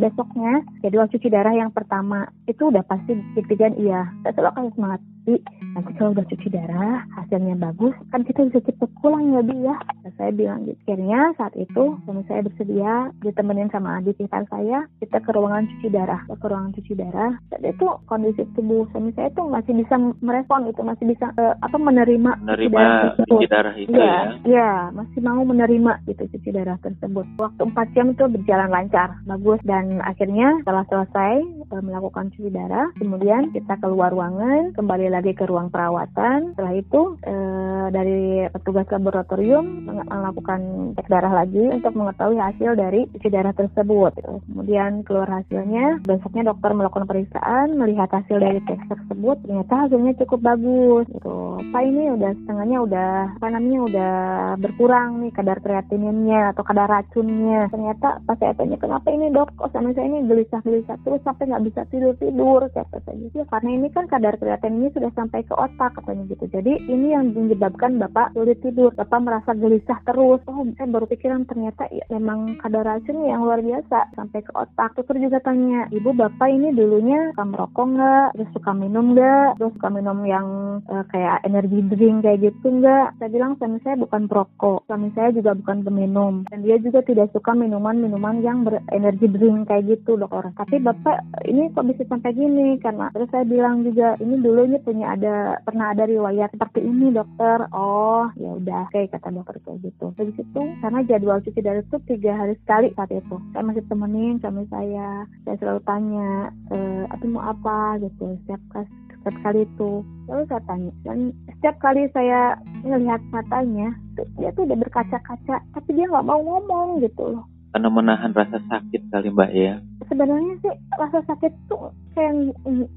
besoknya jadwal cuci darah yang pertama itu udah pasti deg iya. Saya selalu kasih semangat Nanti kalau udah cuci darah hasilnya bagus kan kita bisa cepet pulang ya Bi ya. Dan saya bilang gitu akhirnya saat itu suami saya bersedia ditemenin sama adik ipar saya kita ke ruangan cuci darah. Ke ruangan cuci darah dan itu kondisi tubuh suami saya itu masih bisa merespon itu masih bisa uh, apa menerima menerima cuci darah itu ya, ya. ya masih mau menerima gitu cuci darah tersebut. Waktu 4 jam itu berjalan lancar bagus dan akhirnya setelah selesai uh, melakukan cuci darah kemudian kita keluar ruangan kembali lagi ke ruang perawatan. Setelah itu e, dari petugas laboratorium melakukan cek darah lagi untuk mengetahui hasil dari cuci darah tersebut. Kemudian keluar hasilnya, besoknya dokter melakukan pemeriksaan, melihat hasil dari tes tersebut, ternyata hasilnya cukup bagus. Gitu. Pak ini udah setengahnya udah apa namanya udah berkurang nih kadar kreatininnya atau kadar racunnya. Ternyata pas saya tanya kenapa ini dok, kok sama saya ini gelisah-gelisah terus sampai nggak bisa tidur-tidur kata saya gitu. Ya karena ini kan kadar kreatininnya sudah sampai ke otak katanya gitu. Jadi ini yang menyebabkan Bapak sulit tidur. Bapak merasa gelisah terus. Oh, saya baru pikiran ternyata ya, memang kadar racun yang luar biasa sampai ke otak. Dokter juga tanya, Ibu Bapak ini dulunya suka merokok nggak? Terus suka minum nggak? Terus suka minum yang uh, kayak energi drink kayak gitu nggak? Saya bilang suami saya bukan perokok. Suami saya juga bukan peminum. Dan dia juga tidak suka minuman-minuman yang berenergi drink kayak gitu dokter. Tapi Bapak ini kok bisa sampai gini? Karena terus saya bilang juga ini dulunya punya ada pernah ada riwayat seperti ini dokter. Oh ya udah. Kayak kata dokter kayak gitu. Dari situ karena jadwal cuci darah itu tiga hari sekali saat itu. Saya masih temenin suami saya. Saya selalu tanya e, aku mau apa? Gitu. Setiap setiap kali itu. Lalu saya tanya. Dan setiap kali saya melihat matanya dia tuh udah berkaca-kaca. Tapi dia nggak mau ngomong gitu loh. Karena menahan rasa sakit kali mbak ya? Sebenarnya sih rasa sakit tuh kayak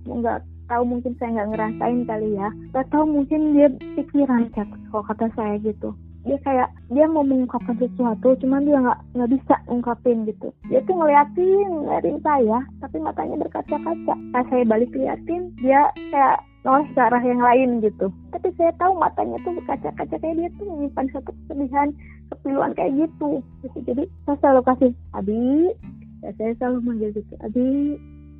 nggak tahu mungkin saya nggak ngerasain kali ya. Nggak tahu mungkin dia pikiran kalau kata saya gitu. Dia kayak dia mau mengungkapkan sesuatu cuman dia nggak nggak bisa ungkapin gitu. Dia tuh ngeliatin ngeliatin saya tapi matanya berkaca-kaca. Pas saya balik liatin dia kayak noleh ke arah yang lain gitu. Tapi saya tahu matanya tuh berkaca-kaca kayak dia tuh menyimpan satu kesedihan kepiluan kayak gitu, gitu. jadi saya selalu kasih Abi ya, saya selalu manggil gitu Abi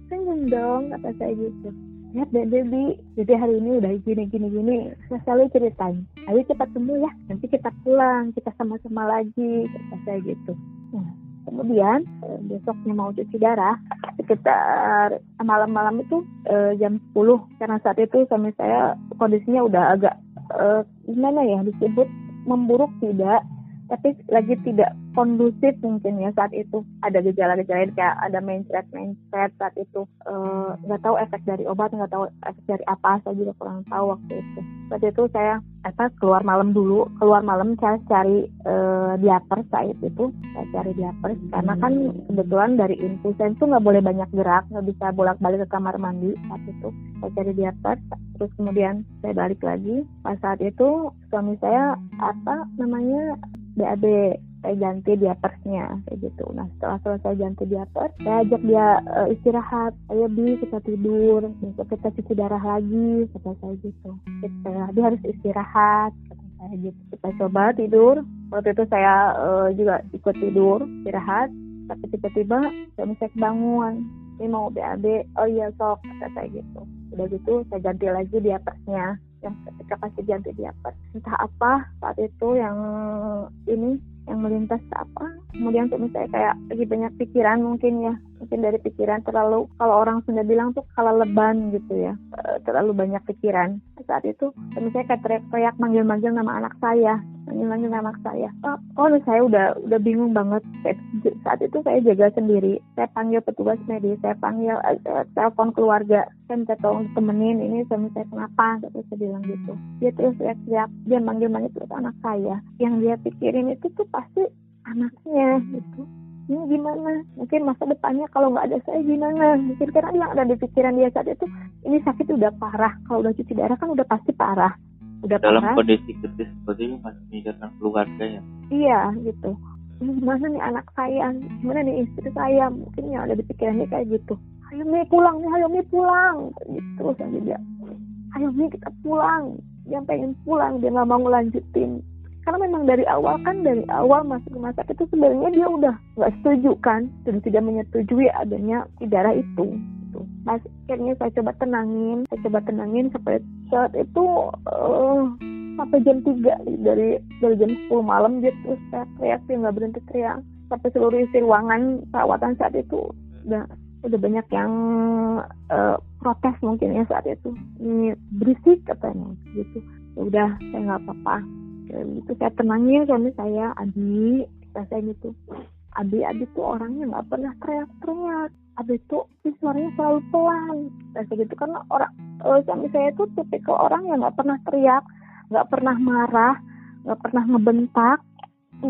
senyum dong kata saya gitu lihat deh baby. Jadi hari ini udah gini gini gini. Selalu ceritain. Ayo cepat sembuh ya. Nanti kita pulang kita sama-sama lagi. Kata saya gitu. Nah, kemudian eh, besoknya mau cuci darah sekitar malam-malam itu eh, jam 10 karena saat itu suami saya kondisinya udah agak eh, gimana ya disebut memburuk tidak. Tapi lagi tidak kondusif mungkin ya saat itu ada gejala-gejala kayak ada mencret mencret saat itu eh, nggak uh, tahu efek dari obat nggak tahu efek dari apa saya juga kurang tahu waktu itu. Saat itu saya apa keluar malam dulu keluar malam saya cari uh, diaper saat itu saya cari diaper karena kan kebetulan dari infusen itu nggak boleh banyak gerak nggak bisa bolak-balik ke kamar mandi saat itu saya cari diaper terus kemudian saya balik lagi. Pas saat itu suami saya apa namanya BAB saya ganti diapersnya kayak gitu. Nah setelah selesai ganti diapers saya ajak dia uh, istirahat. Ayo bi kita tidur. Besok kita cuci darah lagi kata saya gitu. Kita, dia harus istirahat kata saya gitu. Kita coba tidur. Waktu itu saya uh, juga ikut tidur istirahat. Tapi tiba-tiba saya bisa bangun ini mau BAB oh iya sok kata saya gitu. Udah gitu saya ganti lagi diapersnya. Yang ketika kasih ganti diapers entah apa saat itu yang ini yang melintas apa. Kemudian tuh misalnya kayak lagi banyak pikiran mungkin ya. Mungkin dari pikiran terlalu kalau orang sudah bilang tuh kalau leban gitu ya. Eh, terlalu banyak pikiran. Saat itu misalnya kayak teriak-teriak manggil-manggil nama anak saya manggil-manggil nama anak saya. Oh, oh saya udah udah bingung banget. Saat itu saya jaga sendiri. Saya panggil petugas medis saya panggil uh, telepon keluarga. Saya minta tolong temenin ini suami saya kenapa? Terus saya bilang gitu. Dia terus teriak-teriak dia manggil-manggil terus anak saya. Yang dia pikirin itu tuh pasti anaknya gitu. Ini gimana? Mungkin masa depannya kalau nggak ada saya gimana? Mungkin karena yang ada di pikiran dia saat itu ini sakit udah parah. Kalau udah cuci darah kan udah pasti parah udah dalam parah. kondisi kritis seperti ini masih memikirkan keluarga ya? Iya gitu. Ini gimana nih anak saya? Gimana nih istri saya? Mungkin yang ada di pikirannya kayak gitu. Ayo mi pulang nih ayo mi pulang. Gitu sambil dia ayo mi kita pulang. Dia pengen pulang dia nggak mau lanjutin. Karena memang dari awal kan dari awal masuk rumah sakit itu sebenarnya dia udah nggak setuju kan? Dan tidak menyetujui adanya darah itu. Gitu. Mas, akhirnya saya coba tenangin, saya coba tenangin sampai saat itu uh, sampai jam 3 dari dari jam 10 malam dia terus teriak dia nggak berhenti teriak. Sampai seluruh isi ruangan perawatan saat itu udah udah banyak yang uh, protes mungkin ya saat itu. Ini berisik katanya gitu. Ya udah saya nggak apa-apa. Itu saya tenangin suami saya Adi saya gitu Abi Abi tuh orangnya nggak pernah teriak-teriak. Abi tuh suaranya selalu pelan. Saya gitu. Karena orang uh, suami saya itu tipikal orang yang nggak pernah teriak nggak pernah marah nggak pernah ngebentak.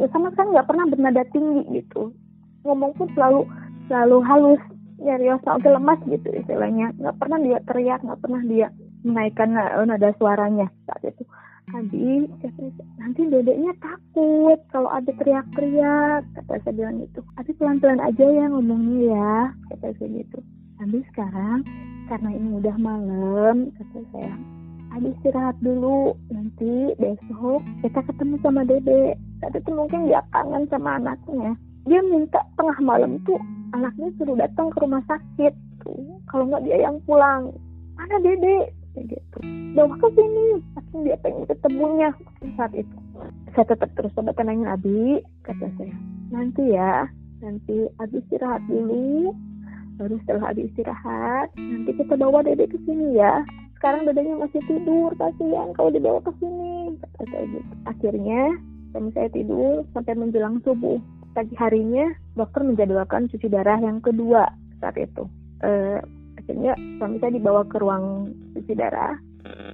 Sama sekali nggak pernah bernada tinggi gitu. Ngomong pun selalu selalu halus nyari sampai lemas gitu istilahnya. Nggak pernah dia teriak nggak pernah dia menaikkan nada suaranya saat itu Abi nanti dedeknya takut kalau ada teriak-teriak kata saya bilang gitu. Abi pelan-pelan aja ya ngomongnya ya kata saya gitu. Abi sekarang karena ini udah malam kata saya Abi istirahat dulu nanti besok kita ketemu sama dede saat itu mungkin dia kangen sama anaknya. Dia minta tengah malam tuh anaknya suruh datang ke rumah sakit tuh. Kalau nggak dia yang pulang. Mana dede gitu. Bawa ke sini tapi dia pengen ketemunya saat itu. Saya tetap terus coba tenangin Abi kata saya. Nanti ya nanti Abi istirahat dulu baru setelah Abi istirahat nanti kita bawa dede ke sini ya. Sekarang dedenya masih tidur kasihan kalau dibawa ke sini kata gitu. Akhirnya suami saya tidur sampai menjelang subuh. Pagi harinya dokter menjadwalkan cuci darah yang kedua saat itu. Uh, akhirnya suami saya dibawa ke ruang cuci darah.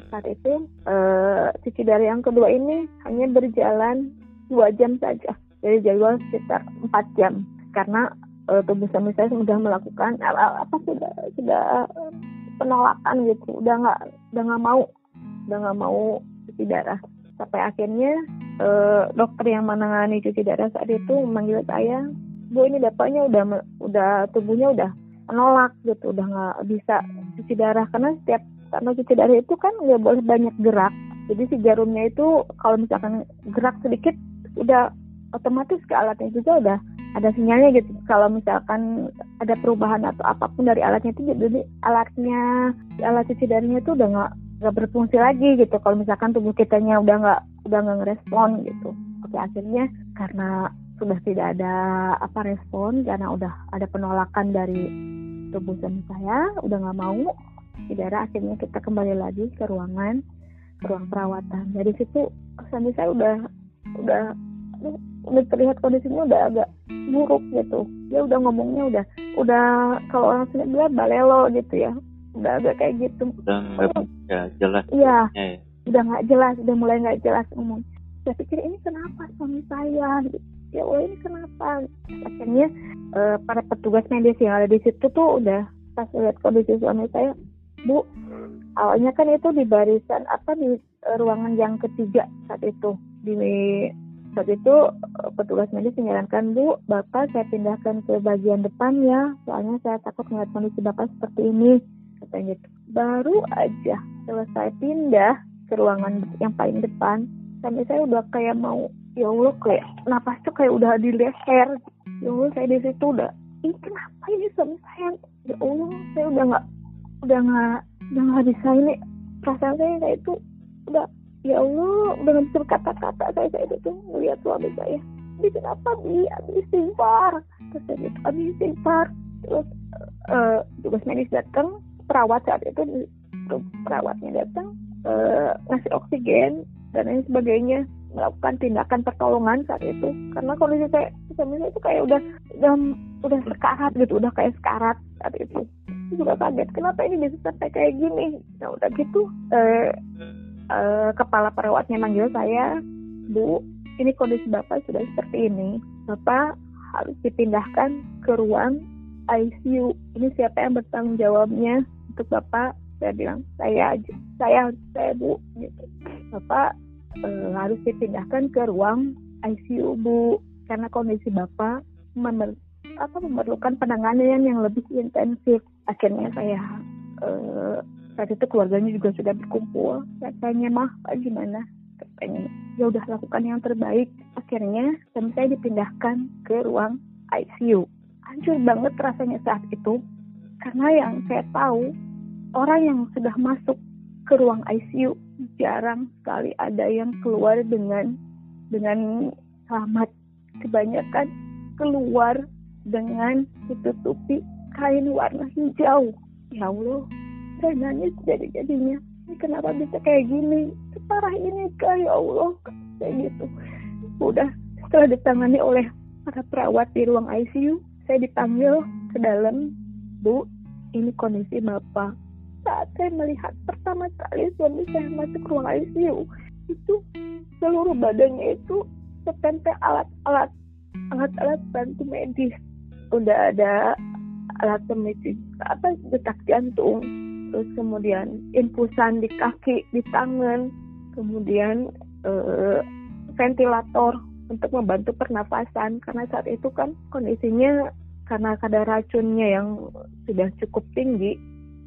Saat itu uh, cuci darah yang kedua ini hanya berjalan dua jam saja. Dari jadwal sekitar empat jam. Karena uh, tubuh suami saya sudah melakukan apa, sudah sudah penolakan gitu. Udah nggak udah nggak mau udah nggak mau cuci darah. Sampai akhirnya uh, dokter yang menangani cuci darah saat itu memanggil saya bu ini bapaknya udah udah tubuhnya udah menolak gitu udah nggak bisa cuci darah. Karena setiap karena cuci darah itu kan nggak boleh banyak gerak. Jadi si jarumnya itu kalau misalkan gerak sedikit udah otomatis ke alatnya juga udah ada sinyalnya gitu. Kalau misalkan ada perubahan atau apa pun dari alatnya itu jadi alatnya alat cuci darahnya itu udah nggak nggak berfungsi lagi gitu. Kalau misalkan tubuh kitanya udah nggak udah nggak ngerespon gitu. Oke akhirnya karena sudah tidak ada apa respon karena udah ada penolakan dari tubuh saya udah nggak mau. Tidak akhirnya kita kembali lagi ke ruangan ke ruang perawatan. Dari situ suami saya udah udah udah terlihat kondisinya udah agak buruk gitu. Dia udah ngomongnya udah udah kalau orang sini bilang balelo gitu ya. Udah agak kayak gitu. Udah nggak jelas iya. ya. Udah nggak jelas udah mulai nggak jelas ngomong. Saya pikir ini kenapa suami saya ya Allah ini kenapa? Akhirnya uh, para petugas medis yang ada di situ tuh udah pas lihat kondisi suami saya bu awalnya kan itu di barisan apa di uh, ruangan yang ketiga saat itu. Di saat itu uh, petugas medis menyarankan bu bapak saya pindahkan ke bagian depan ya soalnya saya takut melihat kondisi bapak seperti ini katanya gitu. Baru aja selesai pindah ke ruangan yang paling depan sampai saya udah kayak mau ya Allah kayak napas tuh kayak udah di leher ya Allah saya di situ udah ini kenapa ini suami saya? Ya Allah saya udah nggak udah nggak udah nggak bisa ini. Perasaan saya kayak itu udah ya Allah udah nggak bisa berkata-kata saya saya itu melihat suami saya. Ini kenapa bi? Abi istighfar. Terus saya gitu abi istighfar. Terus uh, tugas medis datang perawat saat itu perawatnya datang uh, ngasih oksigen dan lain sebagainya melakukan tindakan pertolongan saat itu. Karena kondisi saya suami saya itu kayak udah udah udah sekarat gitu udah kayak sekarat saat itu. Saya juga kaget kenapa ini bisa sampai kayak gini? Nah udah gitu eh, eh, kepala perawatnya manggil saya bu ini kondisi bapak sudah seperti ini. Bapak harus dipindahkan ke ruang ICU ini siapa yang bertanggung jawabnya untuk bapak? Saya bilang saya aja saya saya bu. Gitu. Bapak e, harus dipindahkan ke ruang ICU bu. Karena kondisi bapak memer, apa memerlukan penanganan yang lebih intensif. Akhirnya saya e, saat itu keluarganya juga sudah berkumpul. Saya tanya mah gimana? Pengen ya udah lakukan yang terbaik. Akhirnya suami saya dipindahkan ke ruang ICU hancur banget rasanya saat itu. Karena yang saya tahu orang yang sudah masuk ke ruang ICU jarang sekali ada yang keluar dengan dengan selamat. Kebanyakan keluar dengan ditutupi kain warna hijau. Ya Allah saya nangis jadi-jadinya kenapa bisa kayak gini? Separah ini kah ya Allah? Kayak gitu. Udah setelah ditangani oleh para perawat di ruang ICU saya dipanggil ke dalam bu ini kondisi bapak saat saya melihat pertama kali suami saya masuk ruang ICU itu seluruh badannya itu tertempel alat-alat alat-alat bantu medis. Udah ada alat pemicu apa detak jantung terus kemudian infusan di kaki di tangan kemudian eh, ventilator untuk membantu pernafasan karena saat itu kan kondisinya karena kadar racunnya yang sudah cukup tinggi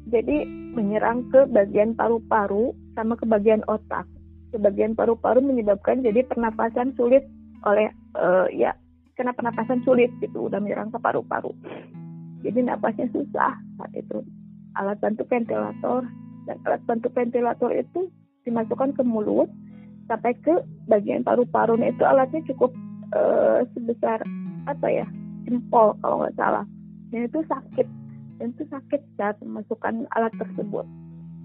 jadi menyerang ke bagian paru-paru sama ke bagian otak. Ke bagian paru-paru menyebabkan jadi pernapasan sulit oleh uh, ya karena pernapasan sulit gitu udah menyerang ke paru-paru. Jadi napasnya susah saat itu. Alat bantu ventilator dan alat bantu ventilator itu dimasukkan ke mulut sampai ke bagian paru-paru nah itu alatnya cukup uh, sebesar apa ya jempol kalau nggak salah. Dan itu sakit dan itu sakit saat memasukkan alat tersebut.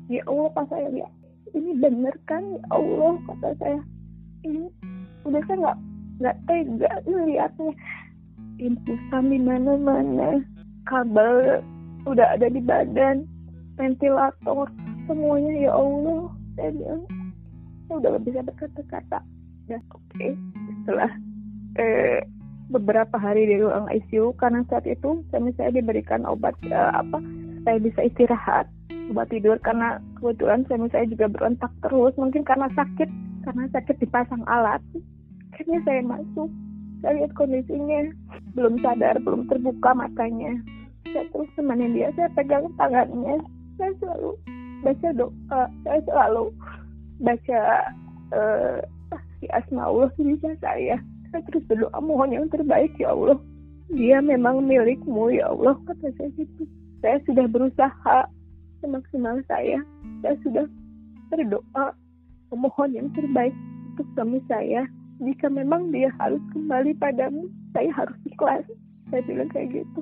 Ya Allah pas saya lihat ini bener kan? Ya Allah kata saya. Ini udah saya nggak nggak tega melihatnya infusan di mana-mana. Kabel udah ada di badan ventilator semuanya ya Allah. Saya bilang saya udah gak bisa berkata-kata. Dan oke okay. setelah eh, beberapa hari di ruang ICU karena saat itu suami saya diberikan obat eh, apa saya bisa istirahat obat tidur karena kebetulan suami saya juga berontak terus mungkin karena sakit karena sakit dipasang alat. Akhirnya saya masuk saya lihat kondisinya belum sadar belum terbuka matanya. Saya terus temenin dia saya pegang tangannya saya selalu baca doa saya selalu baca uh, di asmaullah bisa saya saya terus berdoa mohon yang terbaik ya Allah. Dia memang milikmu ya Allah kata saya gitu. Saya sudah berusaha semaksimal saya. Saya sudah berdoa memohon yang terbaik untuk suami saya. Jika memang dia harus kembali padamu saya harus ikhlas. Saya bilang kayak gitu.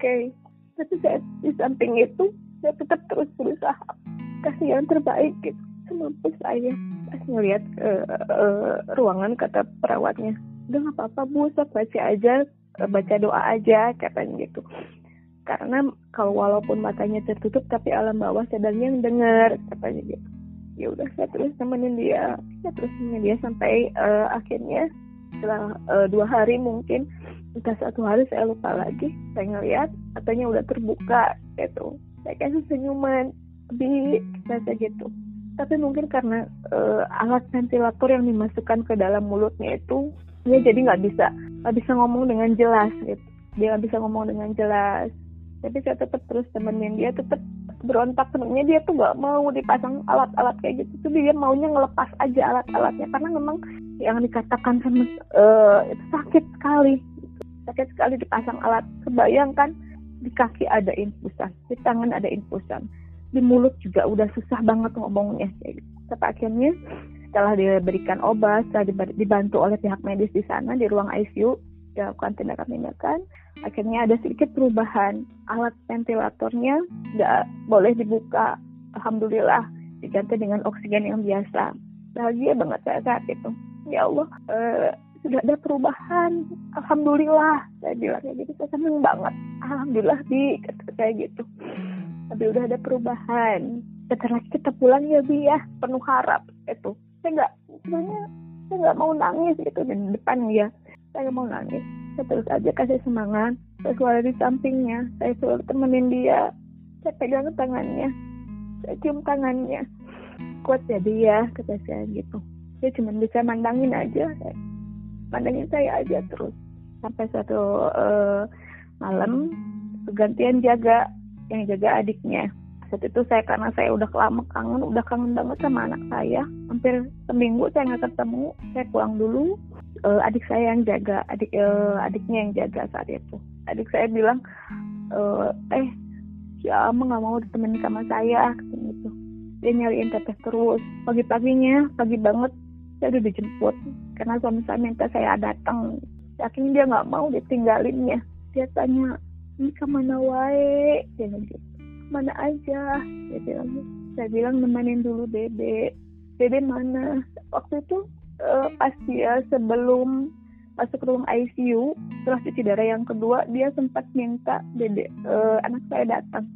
Okay. tapi saya di samping itu saya tetap terus berusaha. Kasih yang terbaik gitu semampu saya pas ngeliat uh, uh, ruangan kata perawatnya udah nggak apa-apa bu sok baca aja uh, baca doa aja katanya gitu. Karena kalau walaupun matanya tertutup tapi alam bawah sadarnya yang dengar katanya gitu. Ya udah saya terus temenin dia saya terus temenin dia sampai uh, akhirnya setelah uh, dua hari mungkin entah satu hari saya lupa lagi saya ngeliat katanya udah terbuka gitu. Saya kasih senyuman lebih rasa gitu tapi mungkin karena uh, alat ventilator yang dimasukkan ke dalam mulutnya itu dia jadi nggak bisa nggak bisa ngomong dengan jelas gitu. Dia nggak bisa ngomong dengan jelas. Tapi saya tetap terus temenin dia tetap berontak. Sebenarnya dia tuh nggak mau dipasang alat-alat kayak gitu. Tuh dia maunya ngelepas aja alat-alatnya. Karena memang yang dikatakan sama uh, itu sakit sekali. Sakit sekali dipasang alat. Kebayangkan di kaki ada infusan di tangan ada infusan di mulut juga udah susah banget ngomongnya. Tapi akhirnya setelah diberikan obat, setelah dibantu oleh pihak medis di sana di ruang ICU dilakukan tindakan-tindakan, akhirnya ada sedikit perubahan. Alat ventilatornya nggak boleh dibuka, alhamdulillah diganti dengan oksigen yang biasa. Bahagia banget saya saat itu. Ya Allah, eh, sudah ada perubahan alhamdulillah saya bilang kayak gitu saya seneng banget alhamdulillah di kayak gitu tapi udah ada perubahan. Bentar lagi kita pulang ya bi ya penuh harap itu saya nggak sebenarnya saya nggak mau nangis gitu di depan dia saya mau nangis. Saya terus aja kasih semangat. Saya selalu di sampingnya. Saya selalu temenin dia. Saya pegang tangannya. Saya cium tangannya. Kuat ya dia kata saya gitu. Dia cuma bisa mandangin aja. Pandangin saya aja terus. Sampai suatu uh, malam gantian jaga yang jaga adiknya. Saat itu saya karena saya udah lama kangen udah kangen banget sama anak saya. Hampir seminggu saya nggak ketemu saya pulang dulu. Uh, adik saya yang jaga adik uh, adiknya yang jaga saat itu. Adik saya bilang uh, eh ya ama nggak mau ditemenin sama saya gitu. Dia nyariin teteh terus. Pagi-paginya pagi banget saya udah dijemput. Karena suami saya minta saya datang. Yakin dia nggak mau ditinggalinnya. Dia tanya ini ke mana wae? Dia gitu. Mana aja? Dia bilang saya bilang nemenin dulu dede dede mana? Waktu itu uh, pas dia sebelum masuk ke ruang ICU setelah cuci darah yang kedua dia sempat minta dede uh, anak saya datang.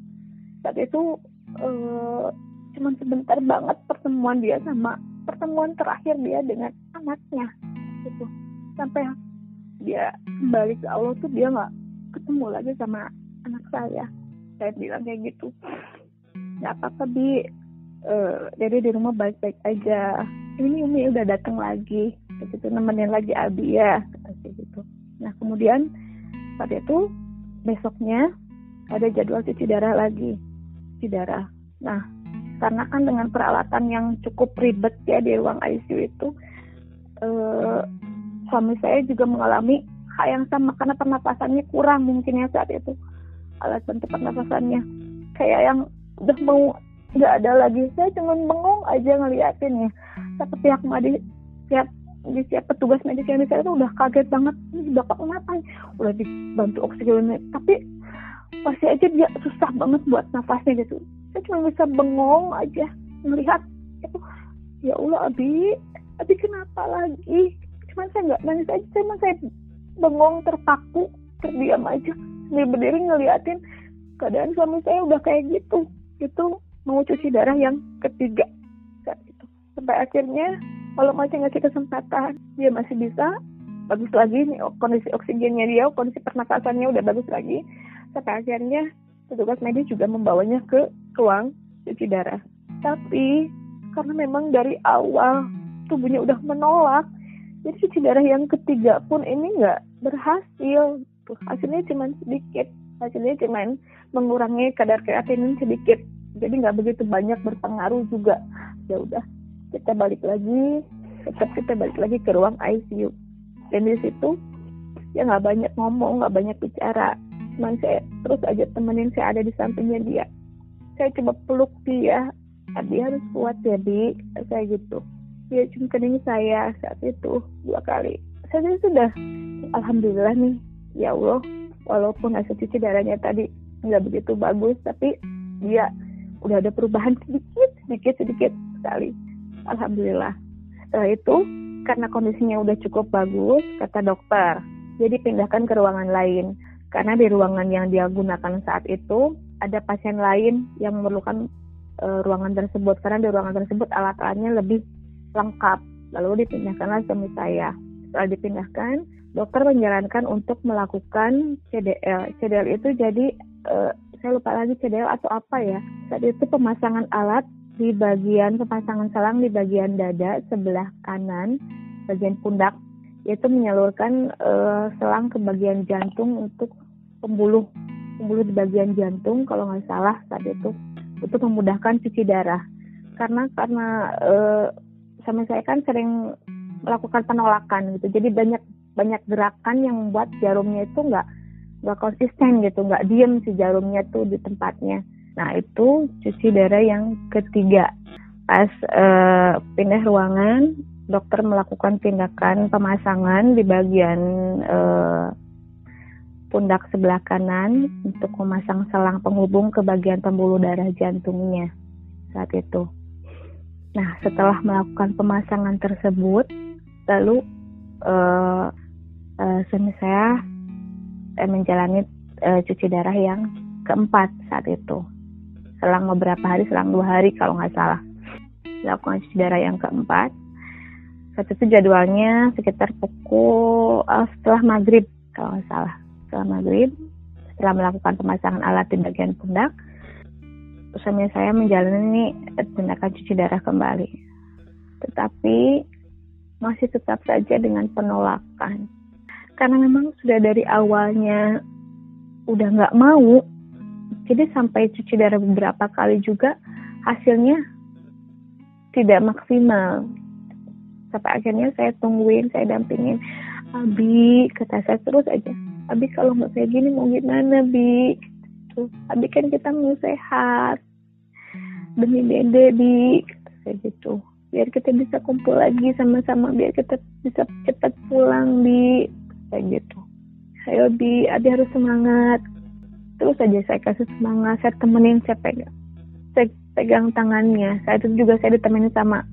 Saat itu uh, cuman sebentar banget pertemuan dia sama pertemuan terakhir dia dengan anaknya gitu. Sampai dia kembali ke Allah tuh dia nggak ketemu lagi sama anak saya. Saya bilang kayak gitu. Nggak apa-apa bi. Uh, di rumah baik-baik aja. Ini Umi udah datang lagi. Gitu nemenin lagi Abi ya kayak gitu. Nah kemudian pada itu besoknya ada jadwal cuci darah lagi. Cuci darah. Nah karena kan dengan peralatan yang cukup ribet ya di ruang ICU itu uh, suami saya juga mengalami hal yang sama karena pernapasannya kurang mungkin ya saat itu. Alat bantu pernapasannya. Kayak yang udah mau nggak ada lagi. Saya cuma bengong aja ngeliatin ya. Tapi pihak medis siap di siap petugas medis yang di sana udah kaget banget. Ini bapak ngapain? Udah dibantu oksigen tapi masih aja dia susah banget buat nafasnya gitu. Saya cuma bisa bengong aja melihat itu. Ya Allah Abi. Abi kenapa lagi? Cuman saya nggak nangis aja. Cuma saya bengong terpaku terdiam aja. Sambil berdiri ngeliatin keadaan suami saya udah kayak gitu. Itu mau cuci darah yang ketiga. Saat itu sampai akhirnya kalau masih ngasih kesempatan dia masih bisa. Bagus lagi nih kondisi oksigennya dia kondisi pernapasannya udah bagus lagi. Sampai akhirnya petugas medis juga membawanya ke ruang cuci darah. Tapi karena memang dari awal tubuhnya udah menolak jadi cuci darah yang ketiga pun ini nggak berhasil. Hasilnya cuma sedikit. Hasilnya cuma mengurangi kadar kreatinin sedikit. Jadi nggak begitu banyak berpengaruh juga. Ya udah kita balik lagi. Tetap kita balik lagi ke ruang ICU dan di situ ya nggak banyak ngomong nggak banyak bicara. Cuman saya terus aja temenin saya ada di sampingnya dia. Saya coba peluk dia. Dia harus kuat bi saya gitu. Dia cium kening saya saat itu dua kali saya sudah alhamdulillah nih ya Allah walaupun hasil cuci darahnya tadi nggak begitu bagus tapi dia udah ada perubahan sedikit sedikit sedikit sekali. Alhamdulillah. Setelah itu karena kondisinya udah cukup bagus kata dokter jadi pindahkan ke ruangan lain. Karena di ruangan yang dia gunakan saat itu ada pasien lain yang memerlukan uh, ruangan tersebut. Karena di ruangan tersebut alat-alatnya lebih lengkap. Lalu dipindahkanlah suami saya dipindahkan dokter menyarankan untuk melakukan CDL. CDL itu jadi uh, saya lupa lagi CDL atau apa ya. Saat itu pemasangan alat di bagian pemasangan selang di bagian dada sebelah kanan, bagian pundak, yaitu menyalurkan uh, selang ke bagian jantung untuk pembuluh pembuluh di bagian jantung kalau nggak salah saat itu untuk memudahkan cuci darah. Karena karena uh, sama saya kan sering melakukan penolakan gitu. Jadi banyak banyak gerakan yang membuat jarumnya itu nggak nggak konsisten gitu, nggak diem si jarumnya tuh di tempatnya. Nah itu cuci darah yang ketiga. Pas uh, pindah ruangan, dokter melakukan tindakan pemasangan di bagian uh, pundak sebelah kanan untuk memasang selang penghubung ke bagian pembuluh darah jantungnya saat itu. Nah, setelah melakukan pemasangan tersebut, lalu uh, uh, suami saya uh, menjalani uh, cuci darah yang keempat saat itu. Selang beberapa hari selang dua hari kalau nggak salah. Melakukan cuci darah yang keempat. Saat itu jadwalnya sekitar pukul uh, setelah maghrib kalau nggak salah. Setelah maghrib setelah melakukan pemasangan alat di bagian pundak suami saya menjalani tindakan cuci darah kembali. Tetapi masih tetap saja dengan penolakan. Karena memang sudah dari awalnya udah nggak mau jadi sampai cuci darah beberapa kali juga hasilnya tidak maksimal. Sampai akhirnya saya tungguin saya dampingin Abi kata saya terus aja Abi kalau nggak kayak gini mau gimana Bi gitu. Abi kan kita mau sehat. Demi dede Bi. Kayak gitu biar kita bisa kumpul lagi sama-sama biar kita bisa cepat pulang Bi. Kayak gitu. Ayo Bi Abi harus semangat. Terus aja saya kasih semangat saya temenin saya pegang. Saya pegang tangannya. Saya itu juga saya ditemenin sama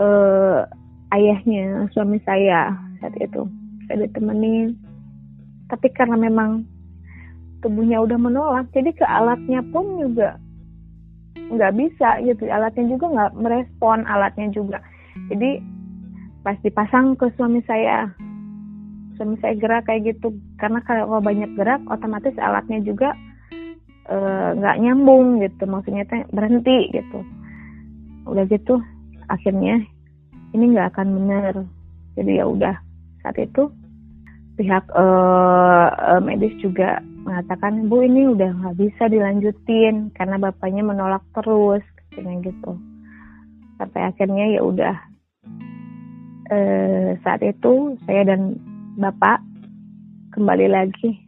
uh, ayahnya suami saya. Saat itu saya ditemenin. Tapi karena memang tubuhnya udah menolak jadi ke alatnya pun juga nggak bisa gitu. Alatnya juga nggak merespon alatnya juga. Jadi pas dipasang ke suami saya suami saya gerak kayak gitu. Karena kalau banyak gerak otomatis alatnya juga eh, nggak e, nyambung gitu. Maksudnya berhenti gitu. Udah gitu akhirnya ini nggak akan benar. Jadi ya udah saat itu pihak uh, medis juga mengatakan bu ini udah nggak bisa dilanjutin karena bapaknya menolak terus katanya gitu. Sampai akhirnya ya udah. Uh, saat itu saya dan bapak kembali lagi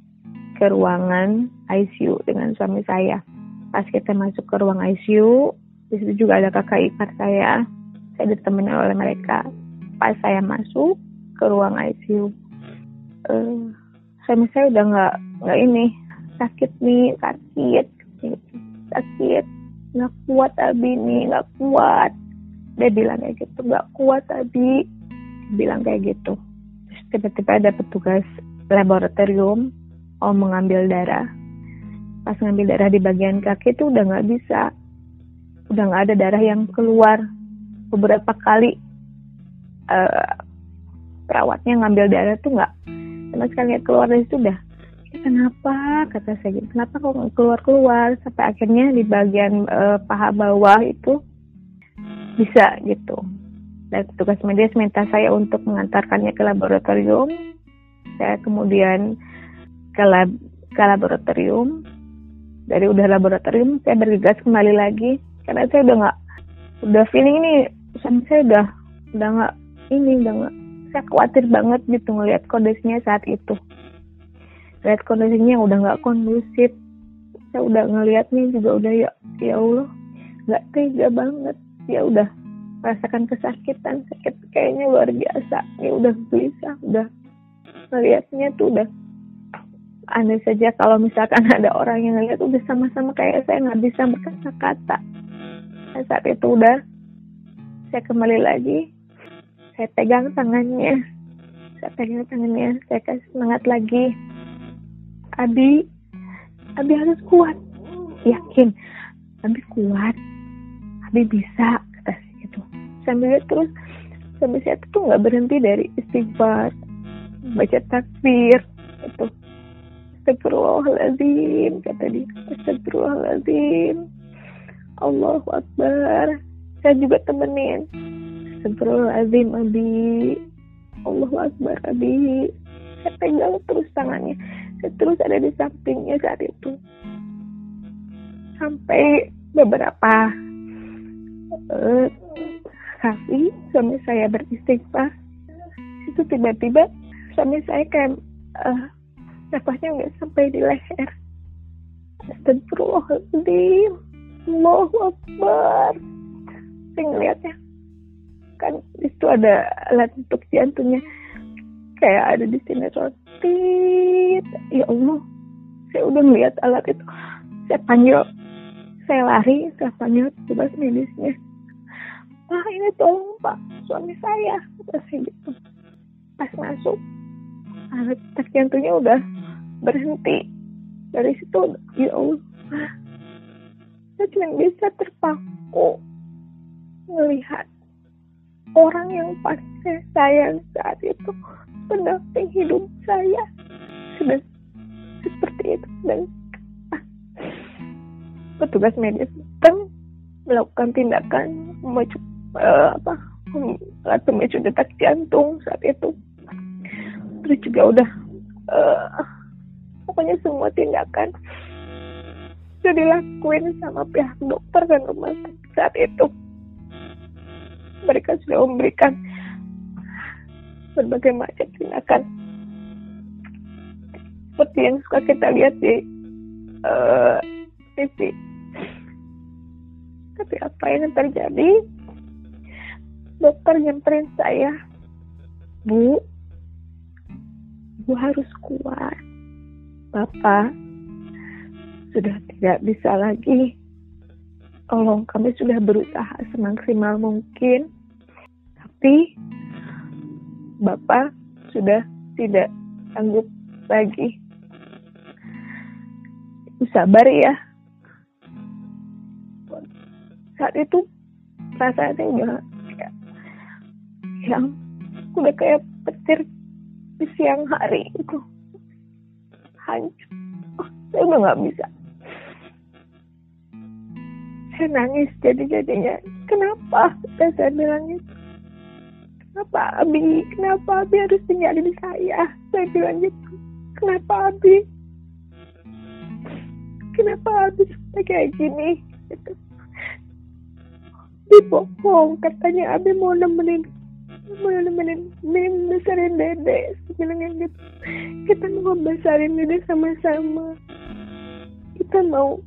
ke ruangan ICU dengan suami saya. Pas kita masuk ke ruang ICU di situ juga ada kakak ipar saya. Saya ditemani oleh mereka. Pas saya masuk ke ruang ICU uh, saya udah nggak nggak ini sakit nih sakit sakit nggak kuat abi nih nggak kuat. Dia bilang kayak gitu nggak kuat abi. Bilang kayak gitu. Terus tiba-tiba ada petugas laboratorium mau mengambil darah. Pas ngambil darah di bagian kaki itu udah nggak bisa. Udah nggak ada darah yang keluar. Beberapa kali uh, perawatnya ngambil darah tuh nggak sama sekali nggak keluar dari situ udah kenapa? kata saya gitu. Kenapa kok keluar keluar sampai akhirnya di bagian uh, paha bawah itu bisa gitu. Dan tugas medis minta saya untuk mengantarkannya ke laboratorium. Saya kemudian ke, lab, ke laboratorium. Dari udah laboratorium saya bergegas kembali lagi. Karena saya udah nggak udah feeling ini saya udah udah nggak ini udah nggak saya khawatir banget gitu ngelihat kondisinya saat itu. Lihat kondisinya udah nggak kondusif. Saya udah ngelihatnya juga udah ya ya Allah nggak tega banget. Ya udah merasakan kesakitan sakit kayaknya luar biasa. Ya udah gelisah udah. Ngelihatnya tuh udah. Aneh saja kalau misalkan ada orang yang ngeliat udah sama-sama kayak saya nggak bisa berkata-kata. Saat itu udah saya kembali lagi saya pegang tangannya. Saya pegang tangannya. Saya kasih semangat lagi. Abi Abi harus kuat. Yakin? Abi kuat. Abi bisa kata gitu sambil terus sambil saya tuh nggak berhenti dari istighfar baca takbir itu Astagfirullahaladzim kata dia. Astagfirullahaladzim. Allahu Akbar. Saya juga temenin Astagfirullahaladzim. Abi Allah Akbar Abi saya pegang terus tangannya saya terus ada di sampingnya saat itu sampai beberapa uh, kali suami saya beristighfar itu tiba-tiba suami saya kayak uh, nafasnya nggak sampai di leher Astagfirullahaladzim. Allahu Akbar. Saya ngeliatnya kan itu ada alat untuk jantungnya. Kayak ada di sini rotit. Ya Allah saya udah melihat alat itu. Saya panggil saya lari saya panggil tugas medisnya. Pak ini tolong Pak suami saya saya gitu. Pas masuk alat tes jantungnya udah berhenti. Dari situ ya Allah saya cuma bisa terpaku melihat orang yang pasti saya sayang saat itu pendamping hidup saya. Sudah seperti itu. Dan petugas medis kan melakukan tindakan memacu uh, apa alat pemicu detak jantung saat itu. Terus juga udah uh, pokoknya semua tindakan sudah dilakuin sama pihak dokter dan rumah sakit saat itu. Mereka sudah memberikan berbagai macam tindakan seperti yang suka kita lihat di uh, TV. Tapi apa yang terjadi? Dokter nyamperin saya, Bu, Bu harus kuat. Bapak sudah tidak bisa lagi. Tolong kami sudah berusaha semaksimal mungkin. Tapi Bapak sudah tidak sanggup lagi. Ibu sabar ya. Saat itu rasanya udah kayak yang udah kayak petir di siang hari itu hancur. Oh, saya udah nggak bisa saya nangis jadi-jadinya. Kenapa? Dan saya bilang itu kenapa Abi? Kenapa Abi harus tinggalin saya? Saya bilang gitu. Kenapa Abi? Kenapa Abi sampai kayak gini? Gitu. dibohong katanya Abi mau nemenin mau nemenin Mim besarin dede bilang yang gitu. Kita mau besarin dede sama-sama. Kita mau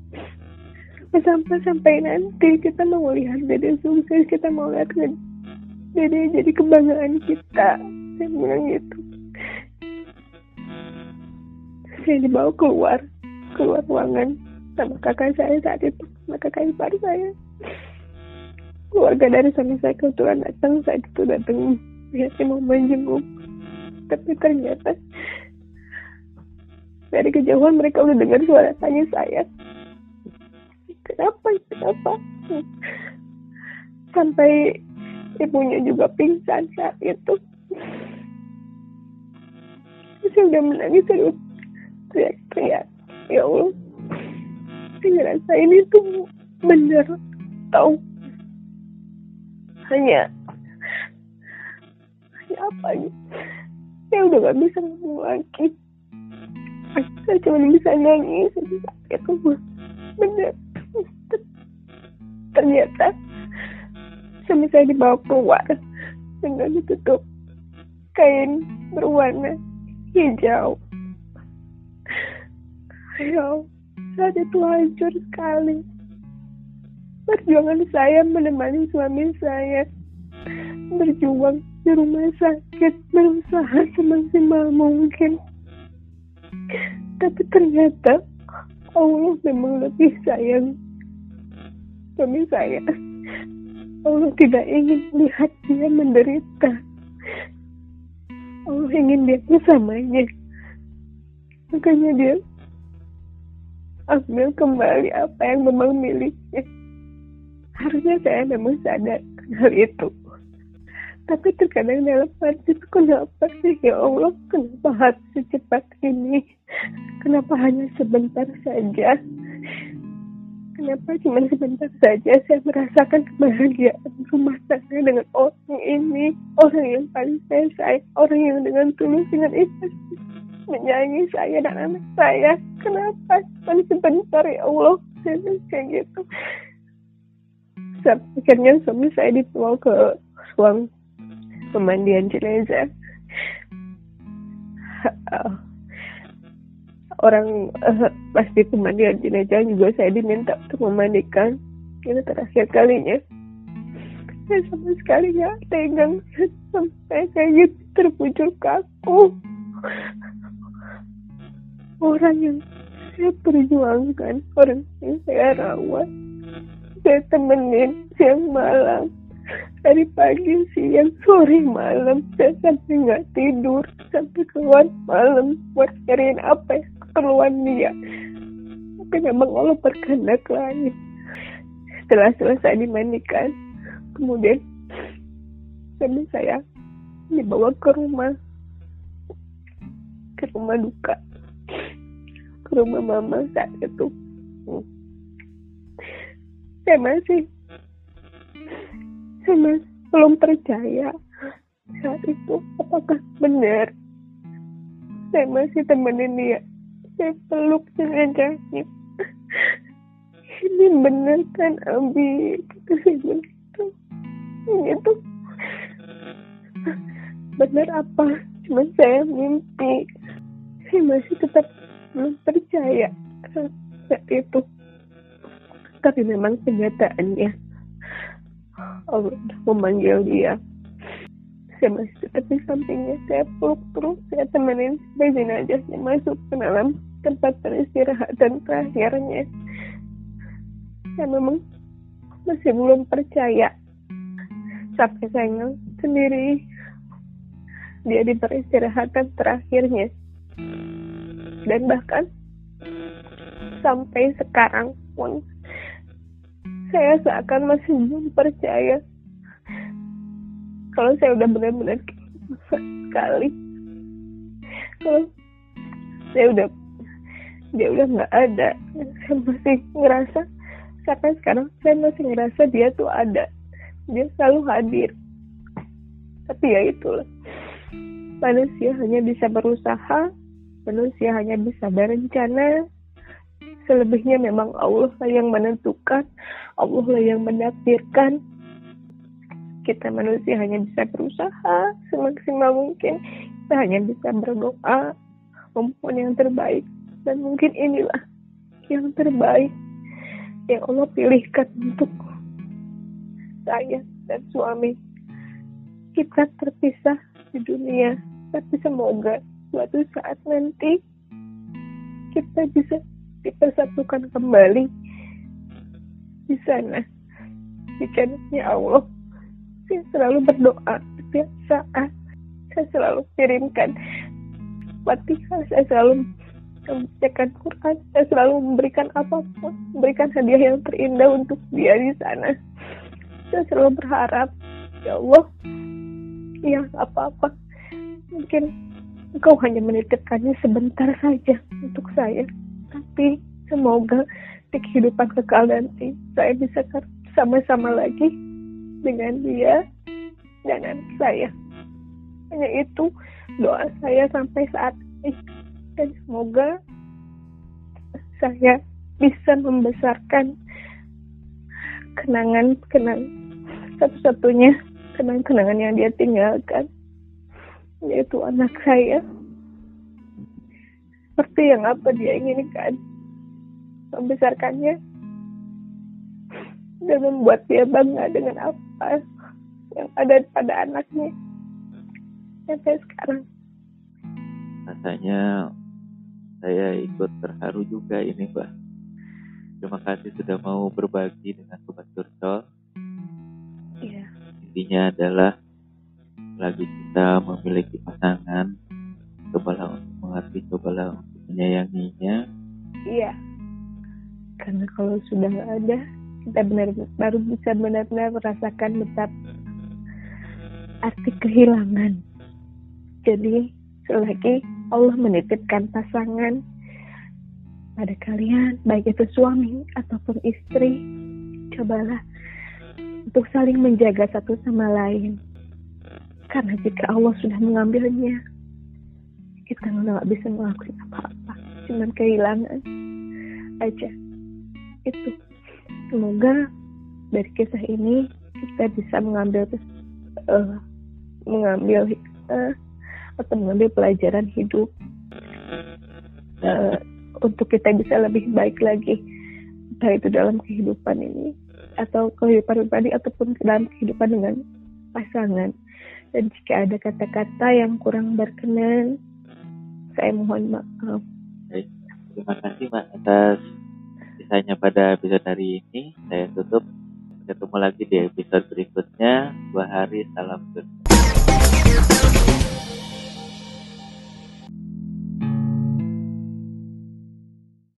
sampai sampai nanti kita mau lihat dede sukses kita mau lihat dede jadi kebanggaan kita. Saya bilang gitu. Saya dibawa keluar keluar ruangan sama kakak saya saat itu sama kakak ipar saya. Keluarga dari suami saya kebetulan datang saat itu datang biasanya mau menjenguk. Tapi ternyata dari kejauhan mereka udah dengar suara tanya saya kenapa? Kenapa? Sampai ibunya juga pingsan saat itu. Saya udah menangis saya teriak-teriak. Ya Allah saya ngerasa ini tuh bener tau hanya hanya apa gitu saya udah gak bisa ngomong lagi. Saya cuma bisa nangis itu bener ternyata suami saya dibawa keluar dengan ditutup kain berwarna hijau. Ayo, saat itu hancur sekali. Perjuangan saya menemani suami saya berjuang di rumah sakit, berusaha semaksimal mungkin. Tapi ternyata Allah memang lebih sayang suami saya. Allah tidak ingin melihat dia menderita. Allah ingin dia bersamanya. Makanya dia ambil kembali apa yang memang miliknya. Harusnya saya memang sadar hal itu. Tapi terkadang dalam hati itu kenapa sih ya Allah, kenapa harus secepat ini? Kenapa hanya sebentar saja? Kenapa cuma sebentar saja saya merasakan kebahagiaan rumah tangga dengan orang ini, orang yang paling saya sayang, orang yang dengan tulus dengan ikhlas menyayangi saya dan anak saya. Kenapa cuma sebentar ya Allah? Saya kayak gitu. Akhirnya suami saya dibawa ke ruang pemandian jenazah. Orang uh, pasti pemandian jenazah juga saya diminta untuk memandikan. Ini terakhir kalinya. Saya sama sekali nggak tegang sampai saya gitu kaku. Orang yang saya perjuangkan orang yang saya rawat saya temenin siang malam. Dari pagi siang sore malam saya sampai nggak tidur. Sampai keluar malam buat cariin apa ya keperluan dia. Tapi memang Allah berkehendak lain setelah selesai dimandikan kemudian suami saya dibawa ke rumah. Ke rumah duka. Ke rumah mama saat itu. Saya masih saya masih belum percaya saat itu apakah benar. Saya masih temenin dia saya peluk jenazahnya ini bener kan Abi? Kata saya gitu bener apa? Cuma saya mimpi. Saya masih tetap belum percaya saat itu. Tapi memang kenyataannya Allah memanggil dia saya masih tetap di sampingnya. Saya peluk terus saya temenin sampai jenazahnya masuk ke dalam tempat peristirahatan terakhirnya. Saya memang masih belum percaya. Sampai saya sendiri. Dia di peristirahatan terakhirnya. Dan bahkan sampai sekarang pun saya seakan masih belum percaya kalau saya udah benar-benar sekali. Kalau saya udah dia udah nggak ada. Saya masih ngerasa sampai sekarang saya masih ngerasa dia tuh ada. Dia selalu hadir. Tapi ya itulah. Manusia hanya bisa berusaha. Manusia hanya bisa berencana. Selebihnya memang Allah lah yang menentukan. Allah lah yang menakdirkan kita manusia hanya bisa berusaha semaksimal mungkin. Kita hanya bisa berdoa memohon yang terbaik. Dan mungkin inilah yang terbaik yang Allah pilihkan untuk saya dan suami. Kita terpisah di dunia tapi semoga suatu saat nanti kita bisa dipersatukan kembali di sana di Allah saya selalu berdoa setiap saat. Saya selalu kirimkan fatihah saya selalu membacakan Quran saya selalu memberikan apa pun memberikan hadiah yang terindah untuk dia di sana. Saya selalu berharap ya Allah ya apa-apa mungkin engkau hanya menitipkannya sebentar saja untuk saya. Tapi semoga di kehidupan kekal nanti saya bisa sama-sama lagi dengan dia dan anak saya. Hanya itu doa saya sampai saat ini. Dan semoga saya bisa membesarkan kenangan-kenangan satu-satunya kenangan-kenangan yang dia tinggalkan yaitu anak saya. Seperti yang apa dia inginkan membesarkannya dan membuat dia bangga dengan apa yang ada pada anaknya. Sampai sekarang. Rasanya saya ikut terharu juga ini mbak. Terima kasih sudah mau berbagi dengan sobat curcol. Iya. Intinya adalah lagi kita memiliki pasangan cobalah untuk mengerti cobalah untuk menyayanginya. Iya. Karena kalau sudah nggak ada kita benar baru bisa benar-benar merasakan betapa arti kehilangan. Jadi selagi Allah menitipkan pasangan pada kalian baik itu suami ataupun istri. Cobalah untuk saling menjaga satu sama lain. Karena jika Allah sudah mengambilnya, kita nggak bisa melakukan apa-apa, cuman kehilangan aja. Itu semoga dari kisah ini kita bisa mengambil uh, mengambil uh, atau mengambil pelajaran hidup uh, untuk kita bisa lebih baik lagi entah itu dalam kehidupan ini atau kehidupan pribadi ataupun dalam kehidupan dengan pasangan dan jika ada kata-kata yang kurang berkenan, saya mohon maaf. Baik, terima kasih Mbak atas kisahnya pada episode hari ini. Saya tutup. Ketemu lagi di episode berikutnya. Dua hari salam good.